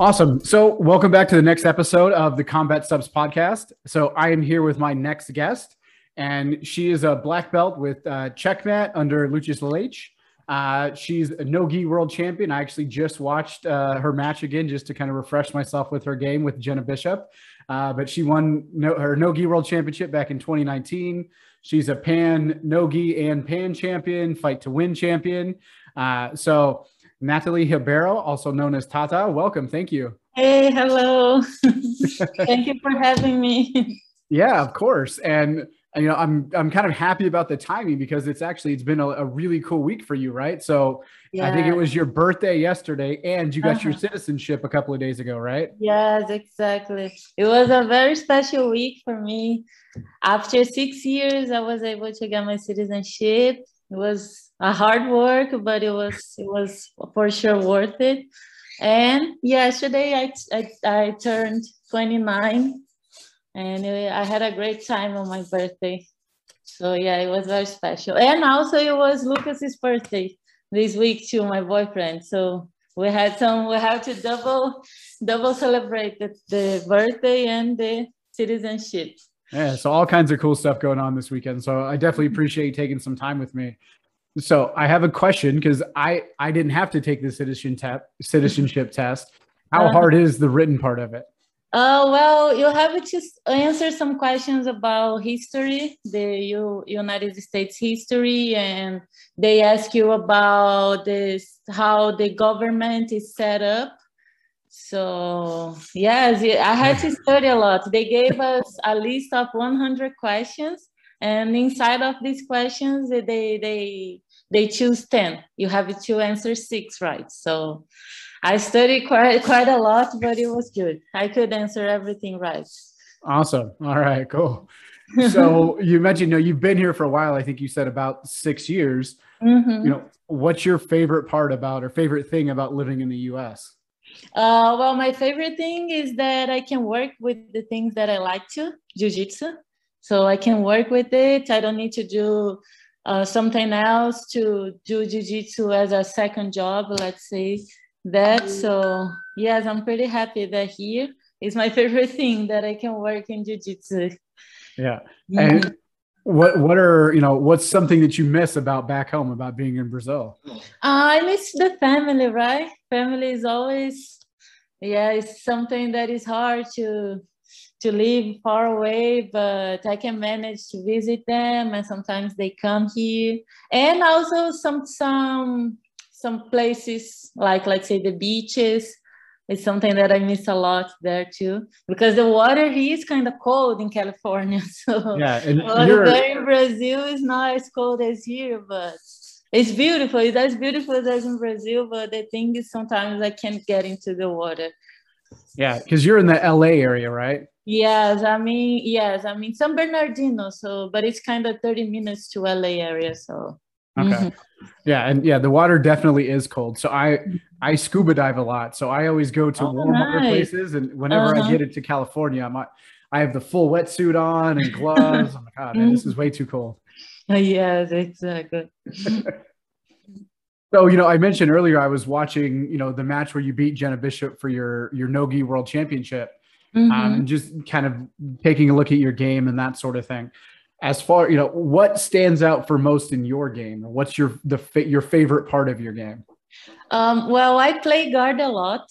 Awesome. So, welcome back to the next episode of the Combat Supps podcast. So, I am here with my next guest, and she is a black belt with uh, Checkmat under Lucas Leite. Uh, she's a no gi world champion. I actually just watched uh, her match again just to kind of refresh myself with her game with Jenna Bishop. Uh, but she won no, her no gi world championship back in 2019. She's a pan no gi and pan champion, fight to win champion. Uh, so Nathalie Ribeiro, also known as Tata, welcome. Thank you. Hey, hello. Thank you for having me. Yeah, of course. And you know, I'm I'm kind of happy about the timing because it's actually it's been a, a really cool week for you, right? So yeah. I think it was your birthday yesterday, and you got uh-huh. your citizenship a couple of days ago, right? Yes, exactly. It was a very special week for me. After six years, I was able to get my citizenship. It was a hard work, but it was it was for sure worth it. And yesterday, I I, I turned 29 and I had a great time on my birthday. So yeah, it was very special. And also it was Lucas's birthday this week too, my boyfriend. So we had some, we have to double, double celebrate the, the birthday and the citizenship. Yeah, so all kinds of cool stuff going on this weekend. So I definitely appreciate you taking some time with me. So I have a question because I I didn't have to take the citizen citizenship test. How uh, hard is the written part of it? Uh, well, you have to answer some questions about history, the U- United States history, and they ask you about this how the government is set up. So yes, I had to study a lot. They gave us a list of 100 questions, and inside of these questions, they they they choose 10. You have to answer six right. So I studied quite quite a lot, but it was good. I could answer everything right. Awesome. All right, cool. So you mentioned, you know, you've been here for a while. I think you said about six years. Mm-hmm. You know, what's your favorite part about or favorite thing about living in the U.S.? Uh, well, my favorite thing is that I can work with the things that I like to, jiu-jitsu. So I can work with it. I don't need to do uh, something else to do jiu-jitsu as a second job, let's say that. So yes, I'm pretty happy that here is my favorite thing that I can work in jiu-jitsu. Yeah. And what what are you know what's something that you miss about back home about being in Brazil? Uh, I miss the family, right? Family is always yeah, it's something that is hard to to live far away, but I can manage to visit them and sometimes they come here. And also some some some places like let's say the beaches it's something that I miss a lot there too, because the water here is kind of cold in California. So yeah, and well, there in Brazil is not as cold as here, but it's beautiful. It's as beautiful as in Brazil, but the thing is sometimes I can't get into the water. Yeah, because you're in the LA area, right? Yes, I mean, yes, I mean San Bernardino. So, but it's kind of 30 minutes to LA area. So Okay. Mm-hmm. Yeah, and yeah, the water definitely is cold. So I I scuba dive a lot. So I always go to oh, warm nice. water places, and whenever uh-huh. I get into California, I'm I have the full wetsuit on and gloves. oh my god, man, this is way too cold. Yes, exactly. so you know, I mentioned earlier I was watching you know the match where you beat Jenna Bishop for your your nogi world championship. Mm-hmm. Um, and just kind of taking a look at your game and that sort of thing. As far you know what stands out for most in your game? What's your the your favorite part of your game? Um, well i play guard a lot.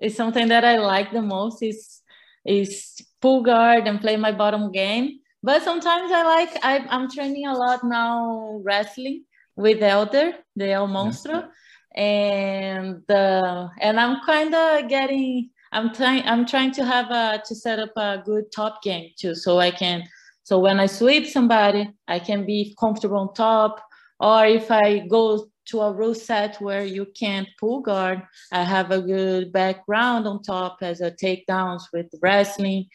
It's something that i like the most is is pull guard and play my bottom game. But sometimes i like I, i'm training a lot now wrestling with elder the el monstro. Yeah. and uh, and i'm kind of getting i'm trying i'm trying to have a to set up a good top game too so i can so when I sweep somebody, I can be comfortable on top. Or if I go to a rule set where you can't pull guard, I have a good background on top as a takedowns with wrestling.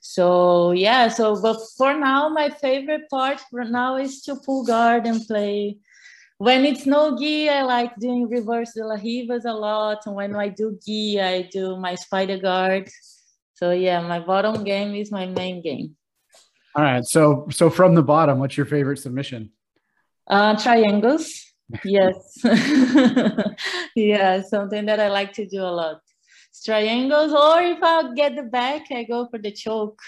So yeah, so but for now, my favorite part for now is to pull guard and play. When it's no gi, I like doing reverse de la rivas a lot. And when I do gi, I do my spider guard. So yeah, my bottom game is my main game. All right. So so from the bottom, what's your favorite submission? Uh, triangles. yes. yeah, something that I like to do a lot. triangles, or if I get the back, I go for the choke.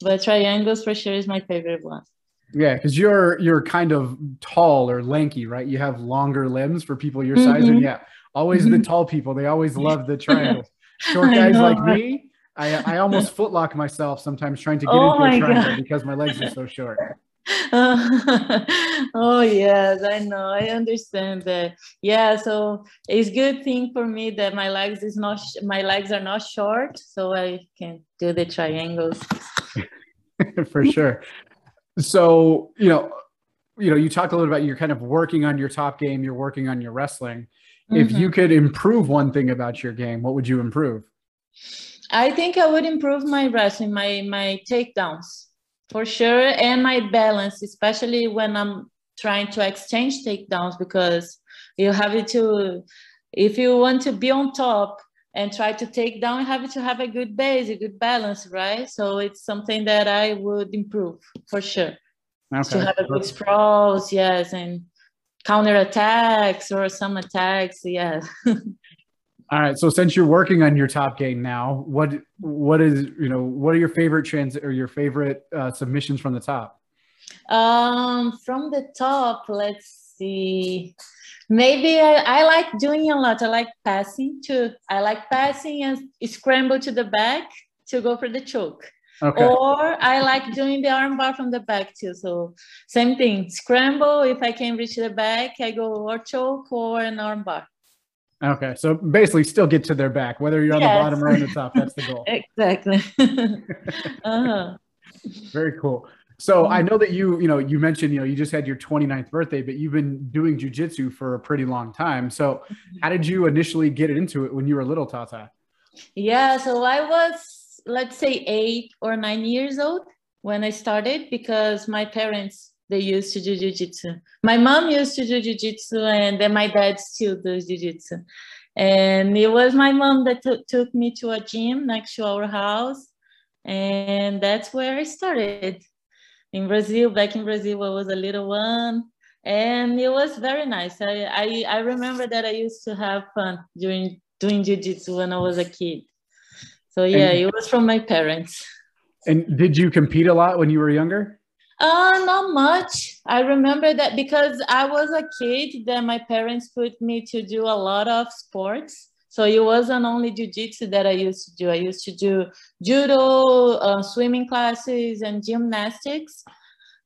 But triangles for sure is my favorite one. Yeah, because you're you're kind of tall or lanky, right? You have longer limbs for people your size, mm-hmm. and yeah, always the tall people. They always love the triangles. Short guys like me, I I almost footlock myself sometimes trying to get oh into a triangle God. because my legs are so short. oh yes, I know. I understand that. Yeah, so it's good thing for me that my legs is not my legs are not short, so I can do the triangles. for sure. So you know, you know, you talked a little about you're kind of working on your top game. You're working on your wrestling. Mm-hmm. If you could improve one thing about your game, what would you improve? I think I would improve my wrestling, my my takedowns for sure, and my balance, especially when I'm trying to exchange takedowns, because you have to, if you want to be on top and try to take down, have to have a good base, a good balance, right? So it's something that I would improve for sure. Okay. To have a good sprawls, yes, and counter attacks or some attacks, yeah. All right. So since you're working on your top game now, what what is you know what are your favorite trans or your favorite uh, submissions from the top? Um, from the top, let's see. Maybe I, I like doing a lot. I like passing too. I like passing and scramble to the back to go for the choke. Okay. Or I like doing the armbar from the back too. So same thing. Scramble. If I can reach the back, I go or choke or an armbar. Okay, so basically, still get to their back, whether you're on yes. the bottom or on the top. That's the goal. exactly. uh-huh. Very cool. So I mm-hmm. know that you, you know, you mentioned, you know, you just had your 29th birthday, but you've been doing jujitsu for a pretty long time. So how did you initially get into it when you were little, Tata? Yeah, so I was, let's say, eight or nine years old when I started because my parents they used to do jiu-jitsu. My mom used to do jiu-jitsu and then my dad still does jiu-jitsu. And it was my mom that t- took me to a gym next to our house. And that's where I started. In Brazil, back in Brazil, I was a little one. And it was very nice. I, I, I remember that I used to have fun during doing jiu-jitsu when I was a kid. So yeah, and, it was from my parents. And did you compete a lot when you were younger? Uh, not much. I remember that because I was a kid, that my parents put me to do a lot of sports. So it wasn't only jujitsu that I used to do. I used to do judo, uh, swimming classes, and gymnastics.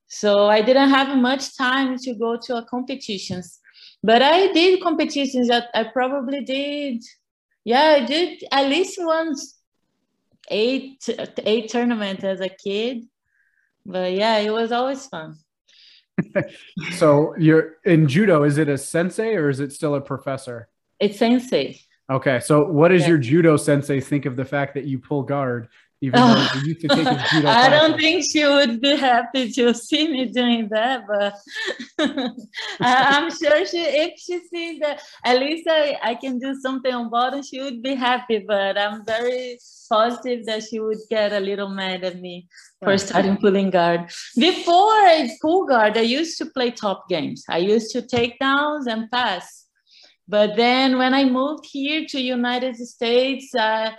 So I didn't have much time to go to a competitions, but I did competitions. That I probably did. Yeah, I did at least once eight eight tournaments as a kid but yeah, it was always fun. so you're in judo. Is it a sensei or is it still a professor? It's sensei. Okay, so what does yeah. your judo sensei think of the fact that you pull guard? Even though you used to take his judo. I don't think she would be happy to see me doing that, but I'm sure she, if she sees that at least I, I can do something on bottom, she would be happy. But I'm very positive that she would get a little mad at me for starting pulling guard. Before I pull guard, I used to play top games. I used to take downs and pass. But then when I moved here to United States, uh,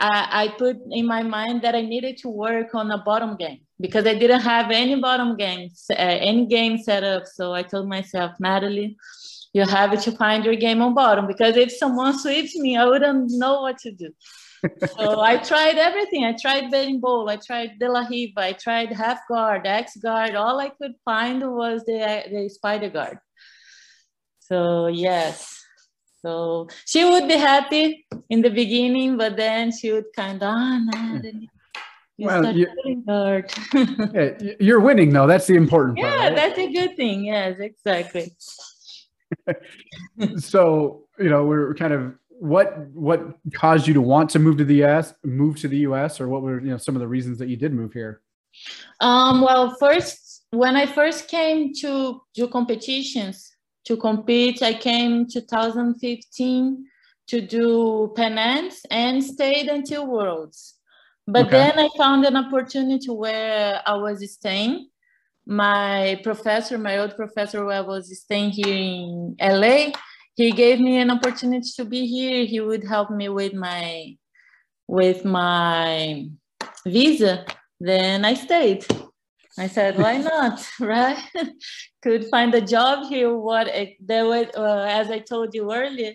I, I put in my mind that I needed to work on a bottom game because I didn't have any bottom games, uh, any game set up. So I told myself, Nathalie, you have to find your game on bottom because if someone sweeps me, I wouldn't know what to do so I tried everything. I tried berimbolo. I tried de la riva. I tried half guard, X guard. All I could find was the, the spider guard. So yes. So she would be happy in the beginning, but then she would kind of, ah, nah, you well, you, guard. yeah, you're winning though. That's the important part. Yeah, right? that's a good thing. Yes, exactly. so you know we're kind of what what caused you to want to move to the US, move to the US, or what were you know some of the reasons that you did move here? Um, well, first when I first came to do competitions to compete, I came 2015 to do Ams and stayed until Worlds. But okay. then I found an opportunity where I was staying. My professor, my old professor, where I was staying here in LA, he gave me an opportunity to be here. He would help me with my with my visa. Then I stayed. I said, why not, right? Could find a job here. What there was, uh, as I told you earlier,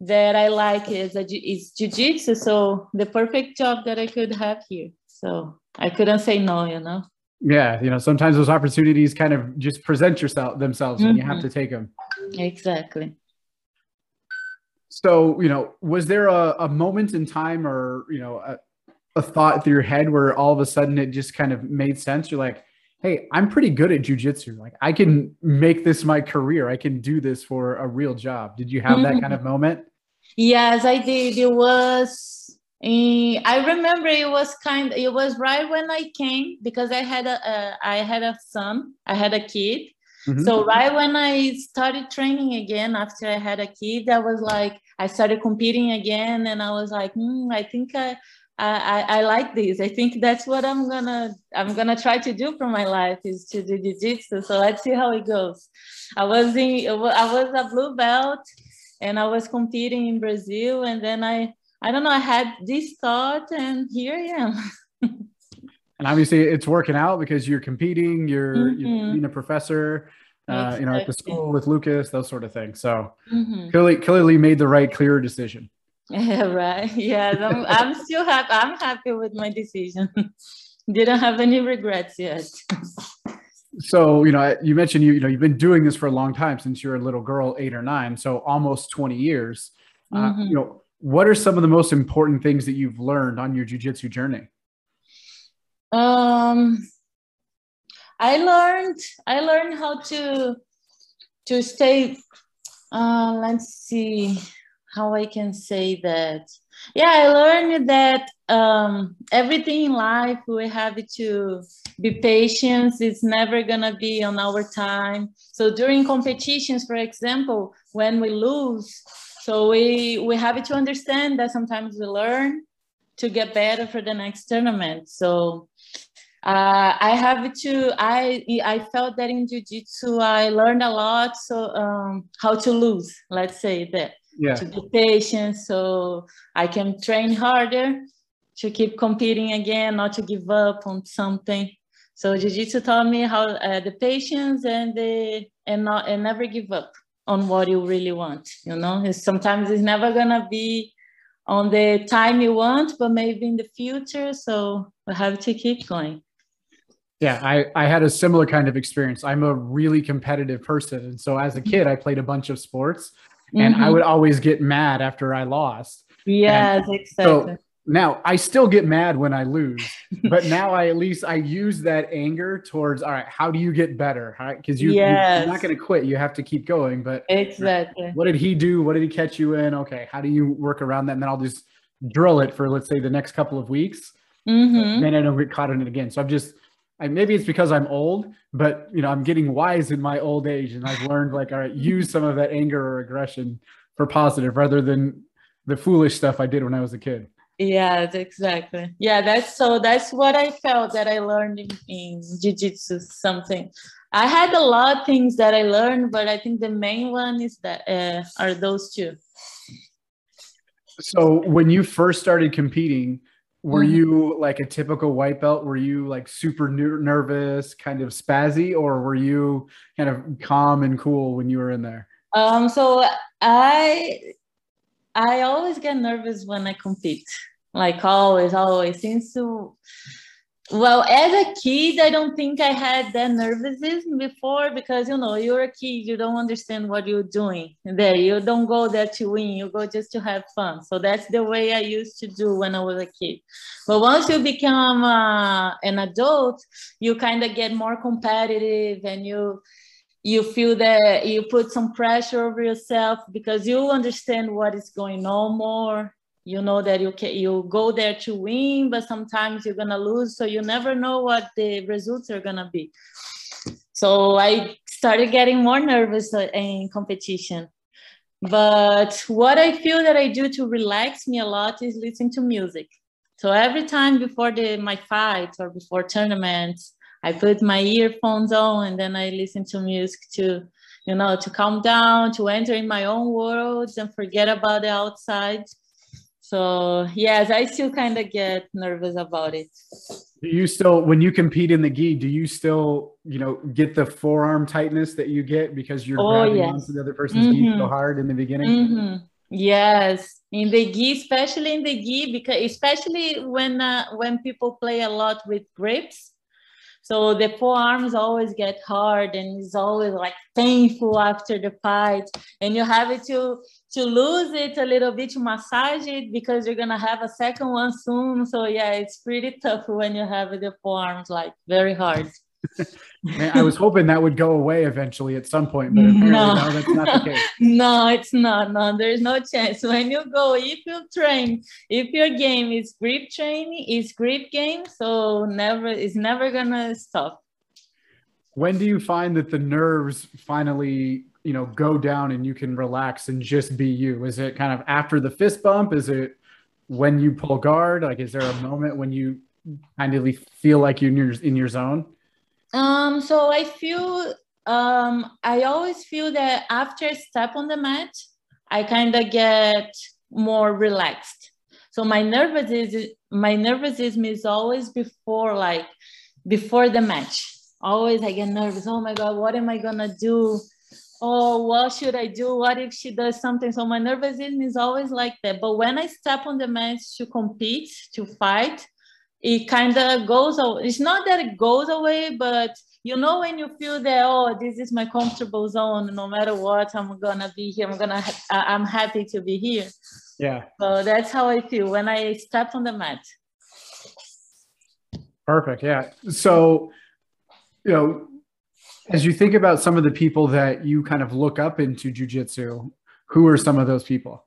that I like is a, is jujitsu. So the perfect job that I could have here. So I couldn't say no, you know. Yeah, you know, sometimes those opportunities kind of just present yourself themselves mm-hmm. and you have to take them. Exactly. So, you know, was there a, a moment in time or, you know, a, a thought through your head where all of a sudden it just kind of made sense? You're like, hey, I'm pretty good at jujitsu. Like I can make this my career. I can do this for a real job. Did you have mm-hmm. that kind of moment? Yes, I did. It was. Uh, I remember it was kind. It was right when I came because I had a, a I had a son. I had a kid. Mm-hmm. So right when I started training again after I had a kid, I was like I started competing again, and I was like, mm, I think I I, I, like this. I think that's what I'm gonna I'm gonna try to do for my life is to do jiu-jitsu. So let's see how it goes. I was in I was a blue belt and I was competing in Brazil and then I I don't know, I had this thought and here I am. and obviously it's working out because you're competing, you're, mm-hmm. you're being a professor, uh, you know, at the school with Lucas, those sort of things. So mm-hmm. clearly, clearly made the right, clear decision. Yeah, right. Yeah, I'm, I'm still happy. I'm happy with my decision. Didn't have any regrets yet. so you know you mentioned you you know you've been doing this for a long time since you're a little girl eight or nine so almost 20 years mm-hmm. uh, you know what are some of the most important things that you've learned on your jiu-jitsu journey um i learned i learned how to to stay uh let's see how I can say that. Yeah, I learned that um, everything in life we have to be patient. It's never gonna be on our time. So during competitions, for example, when we lose, so we we have to understand that sometimes we learn to get better for the next tournament. So uh, I have to. I I felt that in jiu-jitsu I learned a lot. So um, how to lose, let's say that yeah. to be patient so I can train harder to keep competing again, not to give up on something. So Jiu-Jitsu taught me how uh, the patience and the and not and never give up on what you really want. You know, it's, sometimes it's never gonna be on the time you want, but maybe in the future. So we have to keep going. Yeah, I, I had a similar kind of experience. I'm a really competitive person. And so as a kid, I played a bunch of sports and mm-hmm. I would always get mad after I lost. Yes, and exactly. So now I still get mad when I lose, but now I at least I use that anger towards all right, how do you get better? Because you, yes. you're not going to quit. You have to keep going. But exactly. What did he do? What did he catch you in? Okay, how do you work around that? And then I'll just drill it for let's say the next couple of weeks. Mm-hmm. Then I don't get caught in it again. So I've just I, maybe it's because I'm old, but you know, I'm getting wise in my old age, and I've learned like, all right, use some of that anger or aggression for positive rather than the foolish stuff I did when I was a kid. Yeah, exactly. Yeah, that's so. That's what I felt that I learned in, in jiu-jitsu. Something I had a lot of things that I learned, but I think the main one is that uh, are those two. So when you first started competing, were mm-hmm. you like a typical white belt? Were you like super ner- nervous, kind of spazzy, or were you kind of calm and cool when you were in there? Um, so I I always get nervous when I compete. Like always, always. Since to well, as a kid, I don't think I had that nervousness before because you know you're a kid, you don't understand what you're doing there. You don't go there to win, you go just to have fun. So that's the way I used to do when I was a kid. But once you become uh, an adult, you kind of get more competitive and you you feel that you put some pressure over yourself because you understand what is going on more you know that you can you go there to win but sometimes you're gonna lose so you never know what the results are gonna be. So i started getting more nervous uh, in competition. But what i feel that i do to relax me a lot is listen to music. So every time before the my fight or before tournaments i put my earphones on and then i listen to music to you know, to calm down, to enter in my own worlds and forget about the outside. So yes, I still kind of get nervous about it. Do you still, when you compete in the gi, do you still, you know, get the forearm tightness that you get because you're oh, grabbing yes. onto the other person's mm-hmm. gi so hard in the beginning? Mm-hmm. Yes, in the gi, especially in the gi, because especially when uh, when people play a lot with grips, so the forearms always get hard and it's always like painful after the fight, and you have to to lose it a little bit to massage it because you're gonna have a second one soon. So yeah, it's pretty tough when you have the forearms like very hard. I was hoping that would go away eventually at some point, but apparently no. no, that's not the case. no, it's not. No, there's no chance. When you go, if you train, if your game is grip training, it's grip game, so never it's never gonna stop. When do you find that the nerves finally, you know, go down and you can relax and just be you? Is it kind of after the fist bump? Is it when you pull guard? Like, is there a moment when you kind of feel like you're in your, in your zone? Um, so I feel um, I always feel that after I step on the mat, I kind of get more relaxed. So my nervous is my nervousness is always before like before the match. Always I get nervous. Oh my god, what am I gonna do? Oh, what should I do? What if she does something? So my nervousness is always like that. But when I step on the mat to compete, to fight, it kind of goes away. It's not that it goes away, but you know when you feel that oh this is my comfortable zone no matter what i'm gonna be here i'm gonna i'm happy to be here. Yeah. So that's how i feel when i step on the mat. Perfect yeah. So you know as you think about some of the people that you kind of look up into jiu-jitsu who are some of those people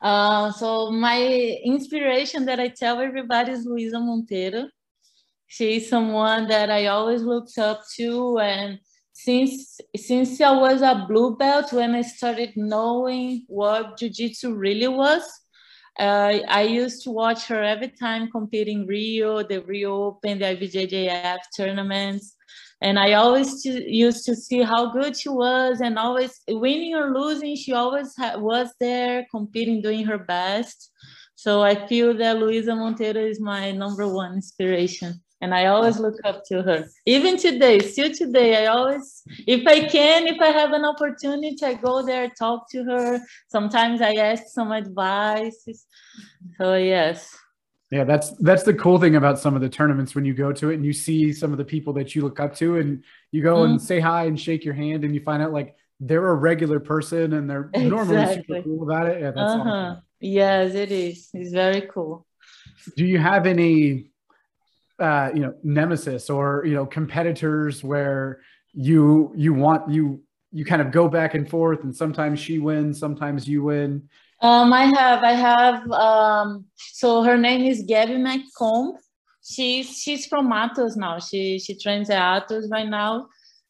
uh, so my inspiration that I tell everybody is Luisa Monteiro. She's someone that I always looked up to, and since since I was a blue belt, when I started knowing what jiu-jitsu really was, uh, I used to watch her every time competing Rio, the Rio Open, the IBJJF tournaments and I always used to see how good she was, and always winning or losing, she always was there competing, doing her best. So I feel that Luisa Monteiro is my number one inspiration, and I always look up to her. Even today, still today, I always, if I can, if I have an opportunity, I go there, talk to her. Sometimes I ask some advice. So yes. Yeah, that's that's the cool thing about some of the tournaments when you go to it and you see some of the people that you look up to and you go mm-hmm. and say hi and shake your hand and you find out like they're a regular person and they're exactly. normally super cool about it. Yeah, that's uh-huh. awesome. Yes, it is. It's very cool. Do you have any uh, you know, nemesis or you know, competitors where you you want you you kind of go back and forth and sometimes she wins, sometimes you win. Um, I have, I have. Um, so her name is Gabby McComb. She's she's from Atos now. She she trains at Atos right now,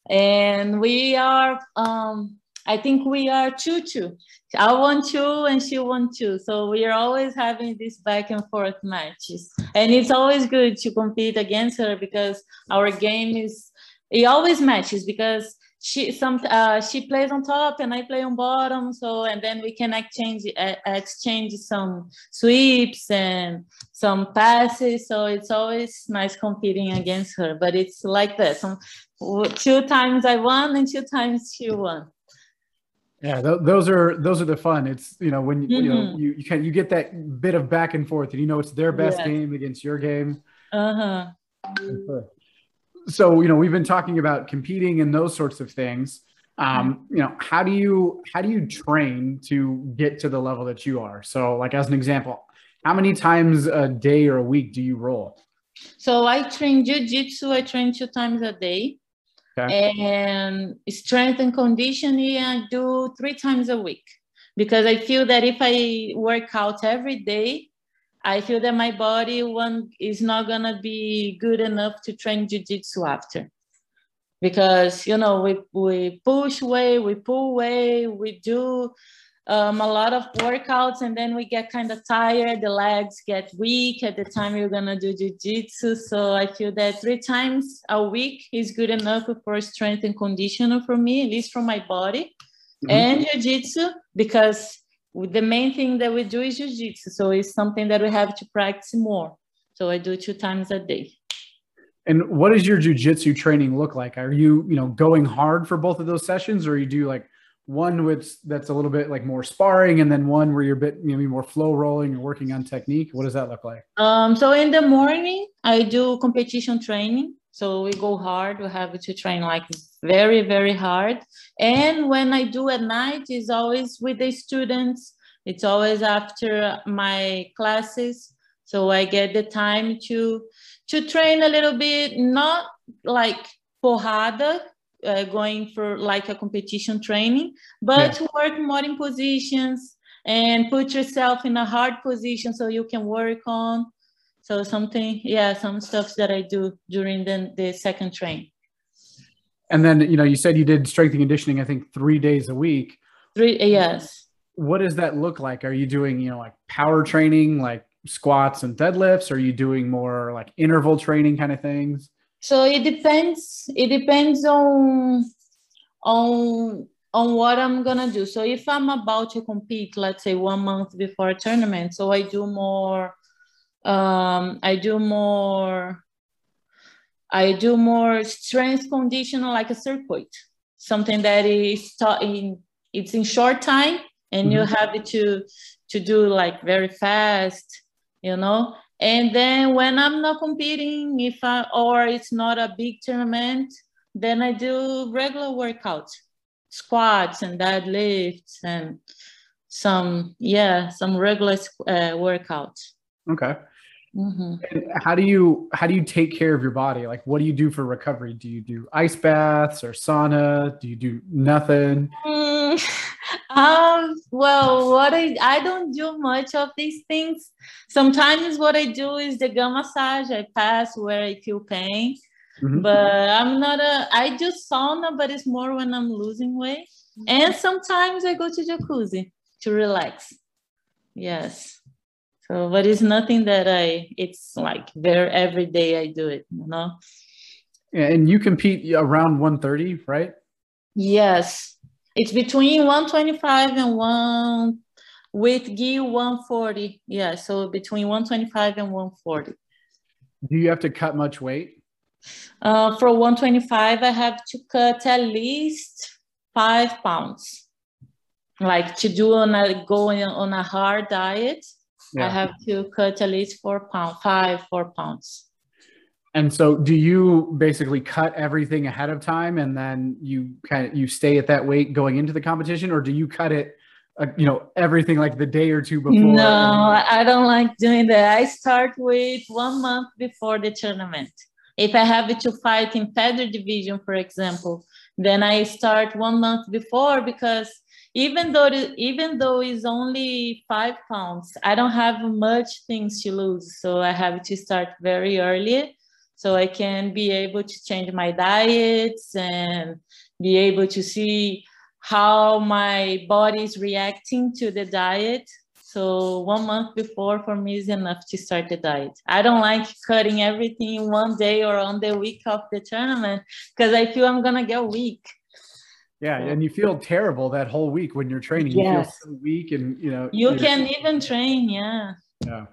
and we are. Um, I think we are two two. I want two and she won two. So we are always having these back and forth matches, and it's always good to compete against her because our game is. It always matches because she some uh, she plays on top and I play on bottom. So and then we can exchange uh, exchange some sweeps and some passes. So it's always nice competing against her. But it's like that. Some two times I won and two times she won. Yeah, th- those are those are the fun. It's you know when mm-hmm. you know mm-hmm. you, you can you get that bit of back and forth, and you know it's their best yeah. game against your game. Uh huh so you know we've been talking about competing and those sorts of things. Um, you know how do you how do you train to get to the level that you are? So like as an example how many times a day or a week do you roll? So i train jiu-jitsu i train two times a day. Okay. and strength and conditioning i do three times a week. Because i feel that if i work out every day I feel that my body one is not gonna be good enough to train jiu-jitsu after. Because you know, we we push way, we pull way, we do um, a lot of workouts and then we get kind of tired the legs get weak at the time you're gonna do jiu-jitsu so i feel that three times a week is good enough for strength and conditioner for me at least for my body mm-hmm. and jiu-jitsu because the main thing that we do is jiu-jitsu so it's something that we have to practice more. So i do two times a day. And what does your jiu-jitsu training look like? Are you you know going hard for both of those sessions or you do like one with that's a little bit like more sparring and then one where you're a bit maybe more flow rolling and working on technique? What does that look like? Um, so in the morning i do competition training so we go hard we have to train like very very hard and when i do at night is always with the students it's always after my classes so i get the time to to train a little bit not like porrada uh, going for like a competition training, but yeah. to work more in positions and put yourself in a hard position so you can work on. So something, yeah, some stuff that I do during the, the second train. And then, you know, you said you did strength and conditioning, I think three days a week. Three, uh, yes. What does that look like? Are you doing, you know, like power training, like squats and deadlifts? Are you doing more like interval training kind of things? So it depends. It depends on on on what I'm gonna do. So if I'm about to compete, let's say one month before a tournament, so I do more. Um, I do more. I do more strength conditioning, like a circuit, something that is taught in. It's in short time, and mm-hmm. you have to to do like very fast, you know. And then when I'm not competing, if I or it's not a big tournament, then I do regular workouts, squats and deadlifts and some yeah some regular uh, workouts. Okay. Mm-hmm. how do you how do you take care of your body? Like, what do you do for recovery? Do you do ice baths or sauna? Do you do nothing? Mm, um. Well, what I I don't do much of these things. Sometimes what I do is the gum massage. I pass where I feel pain, mm-hmm. but I'm not a. I do sauna, but it's more when I'm losing weight. And sometimes I go to jacuzzi to relax. Yes. So, but it's nothing that I, it's like very every day I do it, you know? And you compete around 130, right? Yes. It's between 125 and one with gi 140. Yeah. So between 125 and 140. Do you have to cut much weight? Uh, for 125, I have to cut at least five pounds. Like to do on a going on a hard diet yeah. I have to cut at least four pounds, five, four pounds. And so do you basically cut everything ahead of time and then you kind of you stay at that weight going into the competition or do you cut it uh, you know everything like the day or two before? No, I don't like doing that. I start with one month before the tournament. If I have to fight in feather division, for example, then I start one month before because even though it, even though it's only five pounds, I don't have much things to lose. So I have to start very early so I can be able to change my diets and be able to see how my body is reacting to the diet. So one month before for me is enough to start the diet. I don't like cutting everything in one day or on the week of the tournament because I feel I'm gonna get weak. Yeah, and you feel terrible that whole week when you're training. Yes. You feel so weak, and you know you can even train. Yeah. Yeah.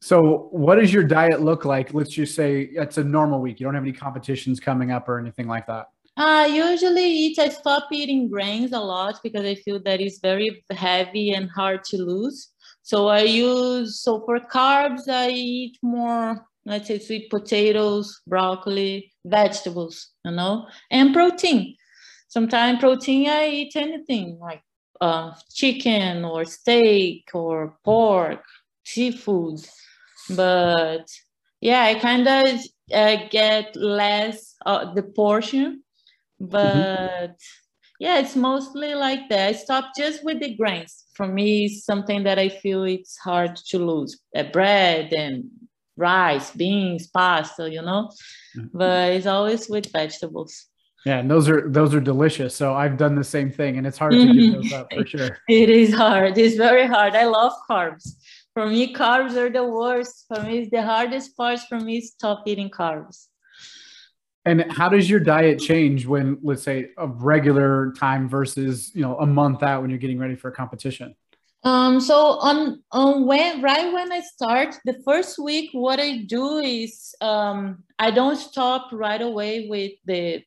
So, what does your diet look like? Let's just say it's a normal week. You don't have any competitions coming up or anything like that. I usually eat. I stop eating grains a lot because I feel that it's very heavy and hard to lose. So I use so for carbs I eat more. Let's say sweet potatoes, broccoli, vegetables, you know, and protein sometimes protein i eat anything like uh, chicken or steak or pork seafood but yeah i kind of uh, get less uh, the portion. But mm-hmm. yeah it's mostly like that. I stop just with the grains. For me it's something that i feel it's hard to lose. Uh, bread and rice beans pasta you know? Mm-hmm. but it's always with vegetables Yeah, and those are those are delicious. So I've done the same thing, and it's hard to give those up for sure. It is hard. It's very hard. I love carbs. For me, carbs are the worst. For me, it's the hardest part for me is stop eating carbs. And how does your diet change when, let's say, a regular time versus you know a month out when you're getting ready for a competition? Um, so on on when right when I start the first week, what I do is um, I don't stop right away with the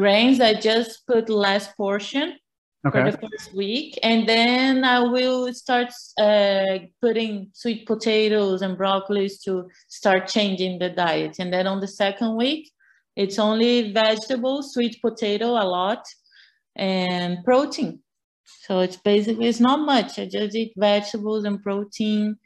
grains. I just put less portion okay. for the first week, and then I will start uh, putting sweet potatoes and broccolis to start changing the diet. And then on the second week, it's only vegetables, sweet potato a lot, and protein. So it's basically it's not much. I just eat vegetables and protein,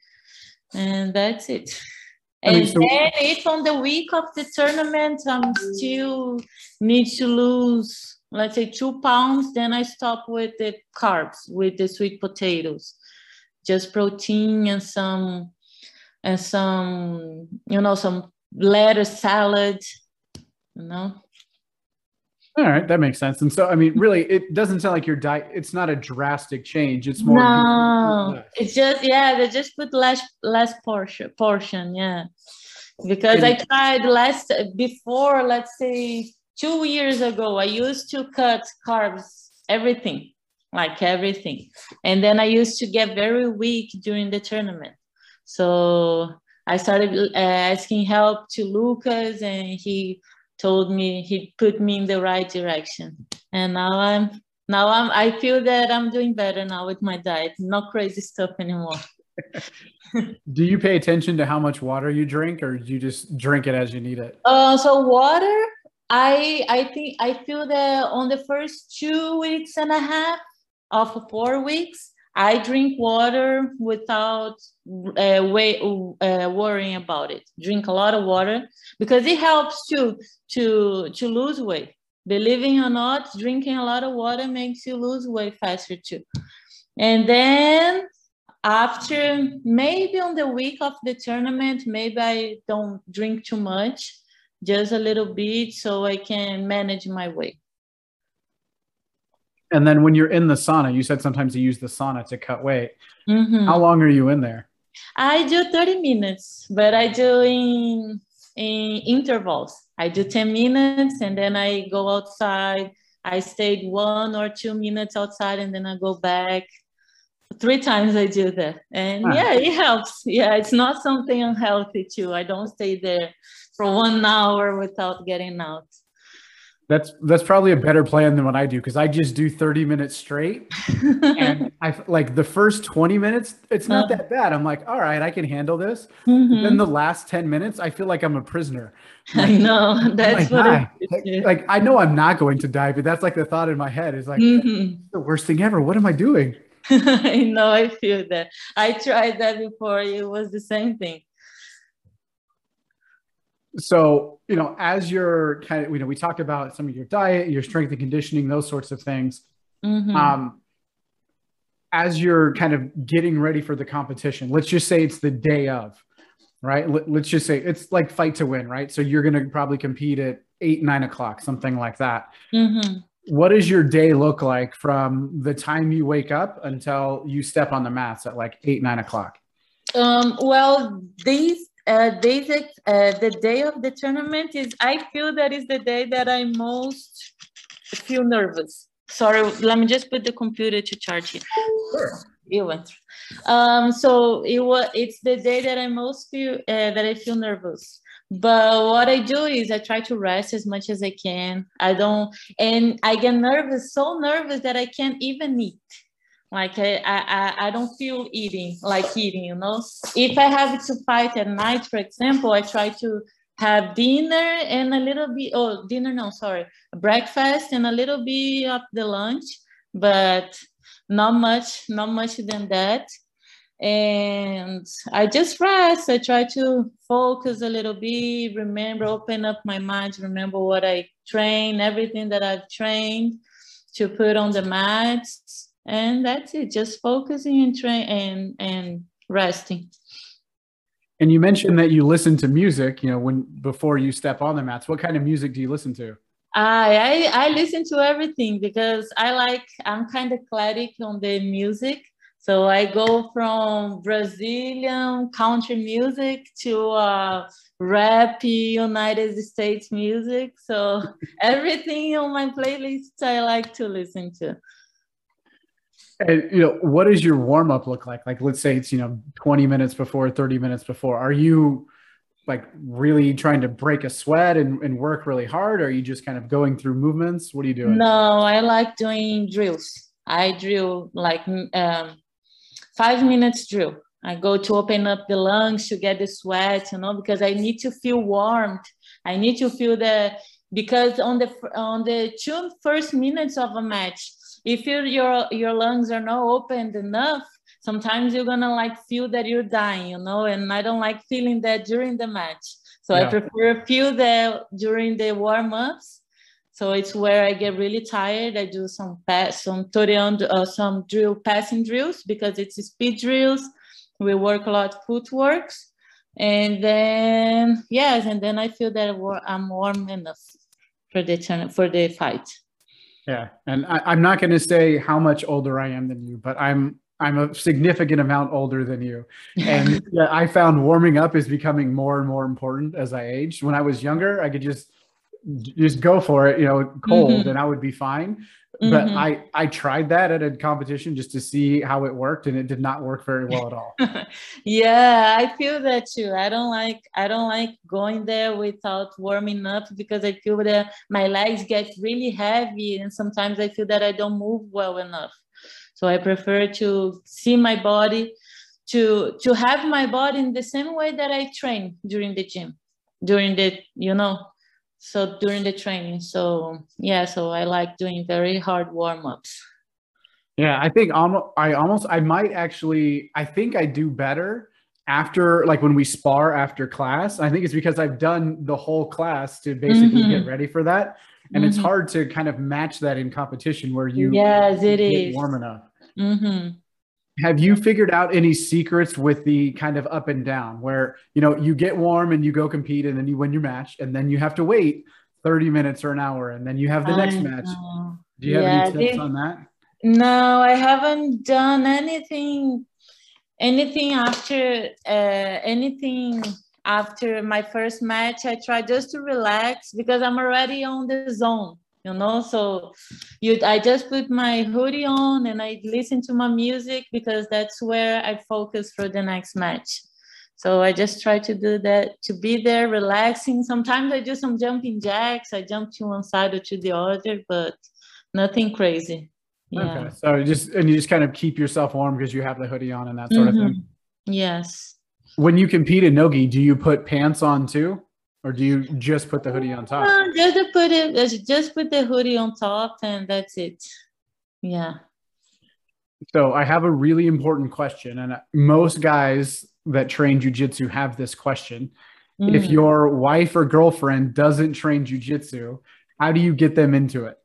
and that's it. And I mean, so- then if on the week of the tournament I'm still need to lose, let's say two pounds, then I stop with the carbs, with the sweet potatoes, just protein and some and some you know some lettuce salad, you know. All right, that makes sense. And so, I mean, really, it doesn't sound like your diet. It's not a drastic change. It's more. No, it's just yeah. They just put less less portion portion. Yeah, because and, I tried last before. Let's say two years ago, I used to cut carbs, everything, like everything, and then I used to get very weak during the tournament. So I started uh, asking help to Lucas, and he told me he put me in the right direction. And now i'm now i'm i feel that i'm doing better now with my diet. Not crazy stuff anymore. Do you pay attention to how much water you drink or do you just drink it as you need it? Uh so water i i think i feel that on the first two weeks and a half of four weeks I drink water without uh, way, uh, worrying about it. Drink a lot of water because it helps to to to lose weight. Believing or not, drinking a lot of water makes you lose weight faster too. And then after maybe on the week of the tournament, maybe I don't drink too much, just a little bit, so I can manage my weight. And then when you're in the sauna, you said sometimes you use the sauna to cut weight. Mm-hmm. How long are you in there? I do 30 minutes, but I do in in intervals. I do 10 minutes and then I go outside. I stayed one or two minutes outside and then I go back. Three times I do that. And yeah, it helps. Yeah, it's not something unhealthy too. I don't stay there for one hour without getting out. That's that's probably a better plan than what I do because I just do 30 minutes straight. and I like the first 20 minutes, it's not that bad. I'm like, all right, I can handle this. Mm-hmm. Then the last 10 minutes, I feel like I'm a prisoner. Like, I know. That's what like, like, I know I'm not going to die, but that's like the thought in my head is like mm-hmm. the worst thing ever. What am I doing? I know, I feel that. I tried that before. It was the same thing so you know as you're kind of you know we talked about some of your diet your strength and conditioning those sorts of things. Mm-hmm. um as you're kind of getting ready for the competition let's just say it's the day of right? Let, us just say it's like fight to win right? So you're going to probably compete at eight nine o'clock something like that. Mm-hmm. what does your day look like from the time you wake up until you step on the mats at like eight nine o'clock? Um, well these uh, days, uh, the day of the tournament is, I feel that is the day that I most feel nervous. Sorry, let me just put the computer to charge here. Sure. It went. Um, so it was. It's the day that I most feel uh, that I feel nervous. But what I do is I try to rest as much as I can. I don't, and I get nervous, so nervous that I can't even eat. Like I, I, I don't feel eating like eating, you know. If I have to fight at night, for example, I try to have dinner and a little bit. Oh, dinner, no, sorry, breakfast and a little bit of the lunch, but not much, not much than that. And I just rest. I try to focus a little bit, remember, open up my mind, remember what I train, everything that I've trained to put on the mats and that's it just focusing and train and and resting and you mentioned that you listen to music you know when before you step on the mats what kind of music do you listen to I, I I listen to everything because I like I'm kind of eclectic on the music. So I go from Brazilian country music to uh, rap United States music. So everything on my playlist I like to listen to. And you know, what does your warm up look like? Like, let's say it's you know 20 minutes before, 30 minutes before. Are you like really trying to break a sweat and, and work really hard? Or are you just kind of going through movements? What are you doing? No, I like doing drills. I drill like um, five minutes drill. I go to open up the lungs to get the sweat, you know, because I need to feel warmed. I need to feel the because on the on the two first minutes of a match, if your your your lungs are not opened enough, sometimes you're gonna like feel that you're dying, you know. And I don't like feeling that during the match, so yeah. I prefer feel that during the warm ups so it's where I get really tired. I do some pass, some toreando, uh, some drill passing drills because it's speed drills. We work a lot footworks, and then yes, and then I feel that I'm warm enough for the for the fight. Yeah, and I, I'm not going to say how much older I am than you, but I'm I'm a significant amount older than you. And yeah, I found warming up is becoming more and more important as I aged. When I was younger, I could just just go for it, you know, cold mm-hmm. and I would be fine. Mm-hmm. But I I tried that at a competition just to see how it worked and it did not work very well at all. yeah, I feel that too. I don't like I don't like going there without warming up because I feel that my legs get really heavy and sometimes I feel that I don't move well enough. So I prefer to see my body to to have my body in the same way that I train during the gym during the you know so during the training so yeah so i like doing very hard warm-ups. Yeah i think almost i almost i might actually i think i do better after like when we spar after class. I think it's because i've done the whole class to basically mm-hmm. get ready for that. And mm-hmm. it's hard to kind of match that in competition where you yes it is. warm enough. Mm-hmm have you figured out any secrets with the kind of up and down where you know you get warm and you go compete and then you win your match and then you have to wait 30 minutes or an hour and then you have the next match? Do you yeah, have any tips they, on that? No i haven't done anything anything after uh, anything after my first match. I try just to relax because i'm already on the zone you know? So you i just put my hoodie on and i listen to my music because that's where i focus for the next match. So i just try to do that to be there relaxing. Sometimes i do some jumping jacks. I jump to one side or to the other but nothing crazy. Yeah. Okay. so just and you just kind of keep yourself warm because you have the hoodie on and that sort mm-hmm. of thing? Yes. When you compete in nogi do you put pants on too or do you just put the hoodie on top? No, just put it, just put the hoodie on top, and that's it. Yeah. So I have a really important question, and most guys that train jujitsu have this question. Mm. If your wife or girlfriend doesn't train jujitsu, how do you get them into it?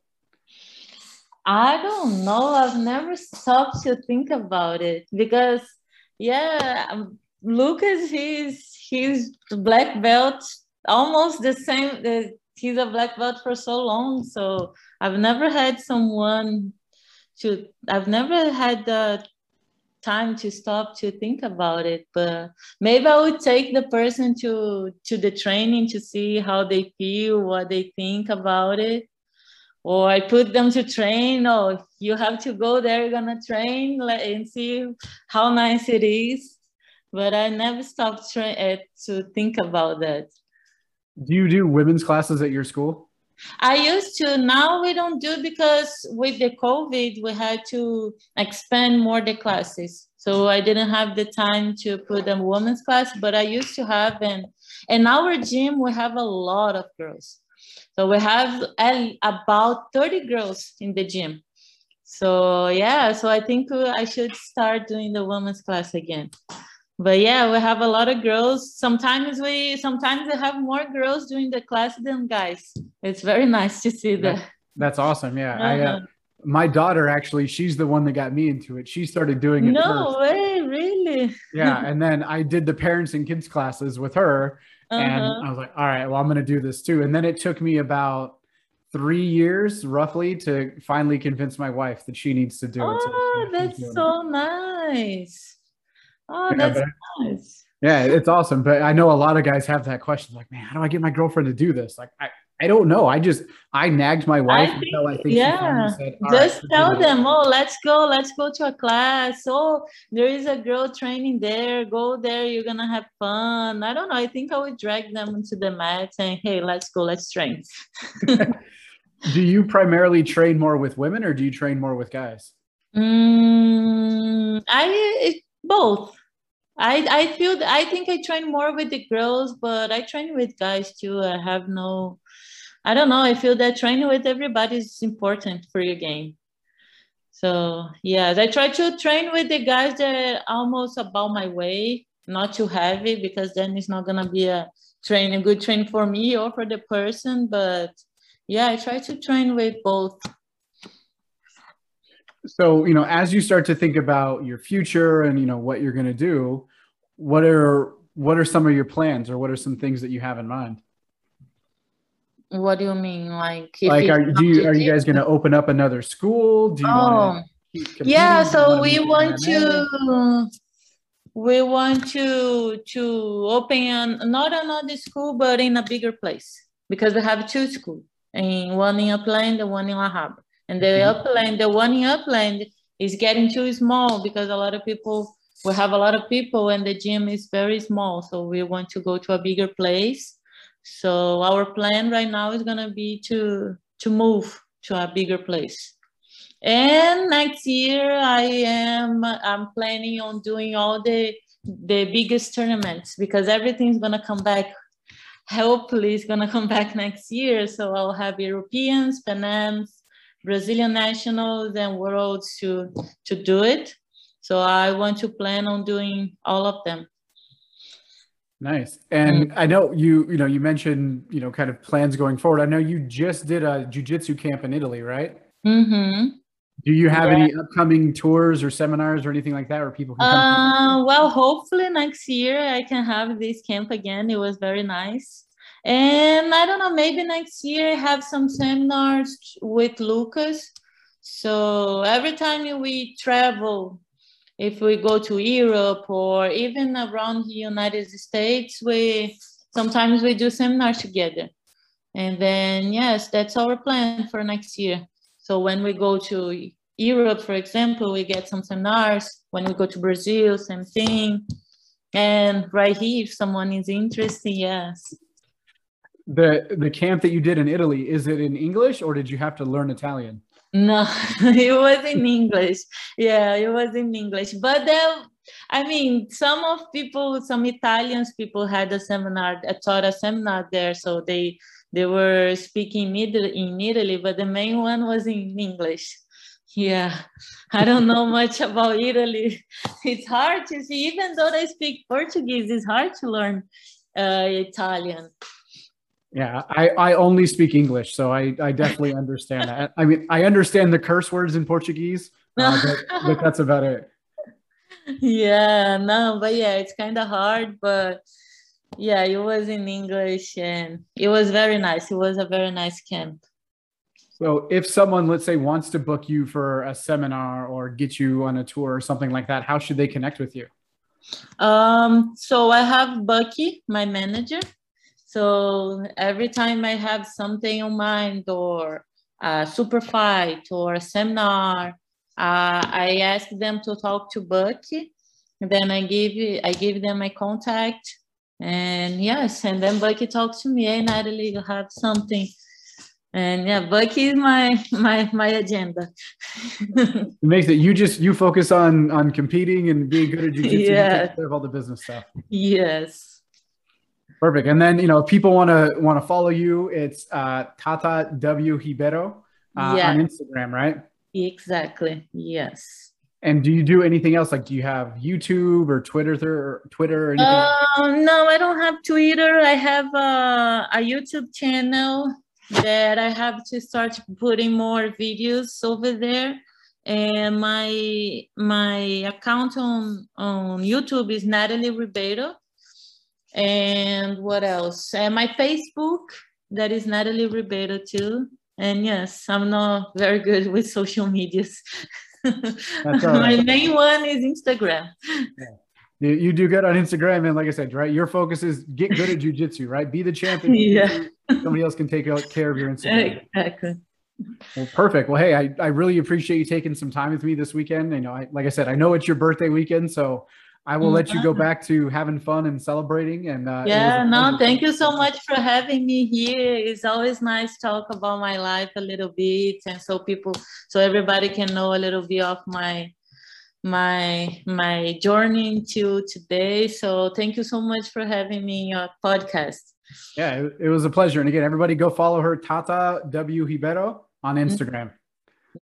I don't know. I've never stopped to think about it because, yeah, Lucas, he's he's black belt almost the same. The, he's a black belt for so long, so I've never had someone to. I've never had the time to stop to think about it but maybe i would take the person to to the training to see how they feel what they think about it or i put them to train oh you have to go there you're gonna train and see how nice it is but i never stopped tra- uh, to think about that do you do women's classes at your school? I used to. Now we don't do because with the COVID, we had to expand more the classes. So I didn't have the time to put a women's class, but I used to have. And in our gym, we have a lot of girls. So we have about 30 girls in the gym. So yeah, so I think I should start doing the women's class again but yeah, we have a lot of girls. Sometimes we sometimes we have more girls doing the class than guys. It's very nice to see that. That's awesome. Yeah, uh-huh. I, uh, uh-huh. my daughter actually, she's the one that got me into it. She started doing it. No first. way, really? yeah, and then I did the parents and kids classes with her, uh-huh. and I was like, all right, well, I'm going to do this too. And then it took me about three years roughly to finally convince my wife that she needs to do it. Oh, so that's so nice. Oh, yeah, that's nice. Yeah, it's awesome. But I know a lot of guys have that question like, man, how do I get my girlfriend to do this? Like, I, I don't know. I just I nagged my wife I think, until I think yeah. said, just right, tell them, oh, let's go, let's go to a class. Oh, there is a girl training there. Go there, you're gonna have fun. I don't know. I think I would drag them into the mat and hey, let's go, let's train. do you primarily train more with women or do you train more with guys? Mm, I both. I I feel I think I train more with the girls, but I train with guys too. I have no I don't know. I feel that training with everybody is important for your game. So yes, I try to train with the guys that are almost about my way, not too heavy because then it's not gonna be a train a good train for me or for the person. But yeah, I try to train with both. So you know, as you start to think about your future and you know what you're gonna do, what are what are some of your plans or what are some things that you have in mind? What do you mean? Like, like are do you are you guys going to open up another school? Do you oh, yeah. So we want to we want to to open not another school, but in a bigger place because we have two schools, and one in a Upland and one in La Habra. And the mm-hmm. Upland, the one in Upland is getting too small because a lot of people we have a lot of people and the gym is very small. So we want to go to a bigger place so our plan right now is gonna be to to move to a bigger place. And next year I am I'm planning on doing all the the biggest tournaments because everything's gonna come back. Hopefully it's gonna come back next year. So I'll have Europeans, Panams, Brazilian nationals and worlds to to do it. So I want to plan on doing all of them. Nice. And I know you, you know, you mentioned, you know, kind of plans going forward. I know you just did a jujitsu camp in Italy, right? Mm-hmm. Do you have yeah. any upcoming tours or seminars or anything like that where people can come? Uh, well, hopefully next year I can have this camp again. It was very nice. And I don't know, maybe next year I have some seminars with Lucas. So every time we travel if we go to Europe or even around the United States, we sometimes we do seminars together. And then yes, that's our plan for next year. So when we go to Europe, for example, we get some seminars. When we go to Brazil, same thing. And right here, if someone is interested, yes. The the camp that you did in Italy, is it in English or did you have to learn Italian? No, it was in English. Yeah, it was in English. But then, I mean, some of people, some Italians people had a seminar, a taught a seminar there, so they they were speaking in Italy, but the main one was in English. Yeah, I don't know much about Italy. It's hard to see, even though I speak Portuguese, it's hard to learn uh, Italian. Yeah, I, I only speak English, so I, I definitely understand that. I mean, I understand the curse words in Portuguese, uh, but, but that's about it. Yeah, no, but yeah, it's kind of hard, but yeah, it was in English and it was very nice. It was a very nice camp. So, if someone, let's say, wants to book you for a seminar or get you on a tour or something like that, how should they connect with you? Um, so I have Bucky, my manager. So every time I have something on mind or a super fight or a seminar, uh, I ask them to talk to Bucky. Then I give I give them my contact, and yes, and then Bucky talks to me. Hey, Nathalie, you have something, and yeah, Bucky is my my my agenda. it makes it you just you focus on on competing and being good at jiu-jitsu. Yeah, all the business stuff. Yes. Perfect. And then you know, if people want to want to follow you. It's uh, Tata W Ribeiro uh, yeah. on Instagram, right? Exactly. Yes. And do you do anything else? Like, do you have YouTube or Twitter or Twitter? Or anything? Uh, no, I don't have Twitter. I have uh, a YouTube channel that I have to start putting more videos over there. And my my account on on YouTube is Nathalie Ribeiro and what else? And my Facebook, that is Nathalie Ribeiro too. And yes, I'm not very good with social medias. My main one is Instagram. Yeah. You, you do good on Instagram, and like I said, right, your focus is get good at jujitsu, right? Be the champion. Yeah. Somebody else can take care of your Instagram. Exactly. Well, perfect. Well, hey, I, I really appreciate you taking some time with me this weekend. You know, I, like I said, I know it's your birthday weekend, so I will let you go mm-hmm. back to having fun and celebrating. And uh, yeah, no, thank you so much for having me here. It's always nice to talk about my life a little bit, and so people, so everybody can know a little bit of my my my journey to today. So thank you so much for having me in your podcast. Yeah, it, it was a pleasure. And again, everybody go follow her, Tata W Ribeiro on mm-hmm. Instagram.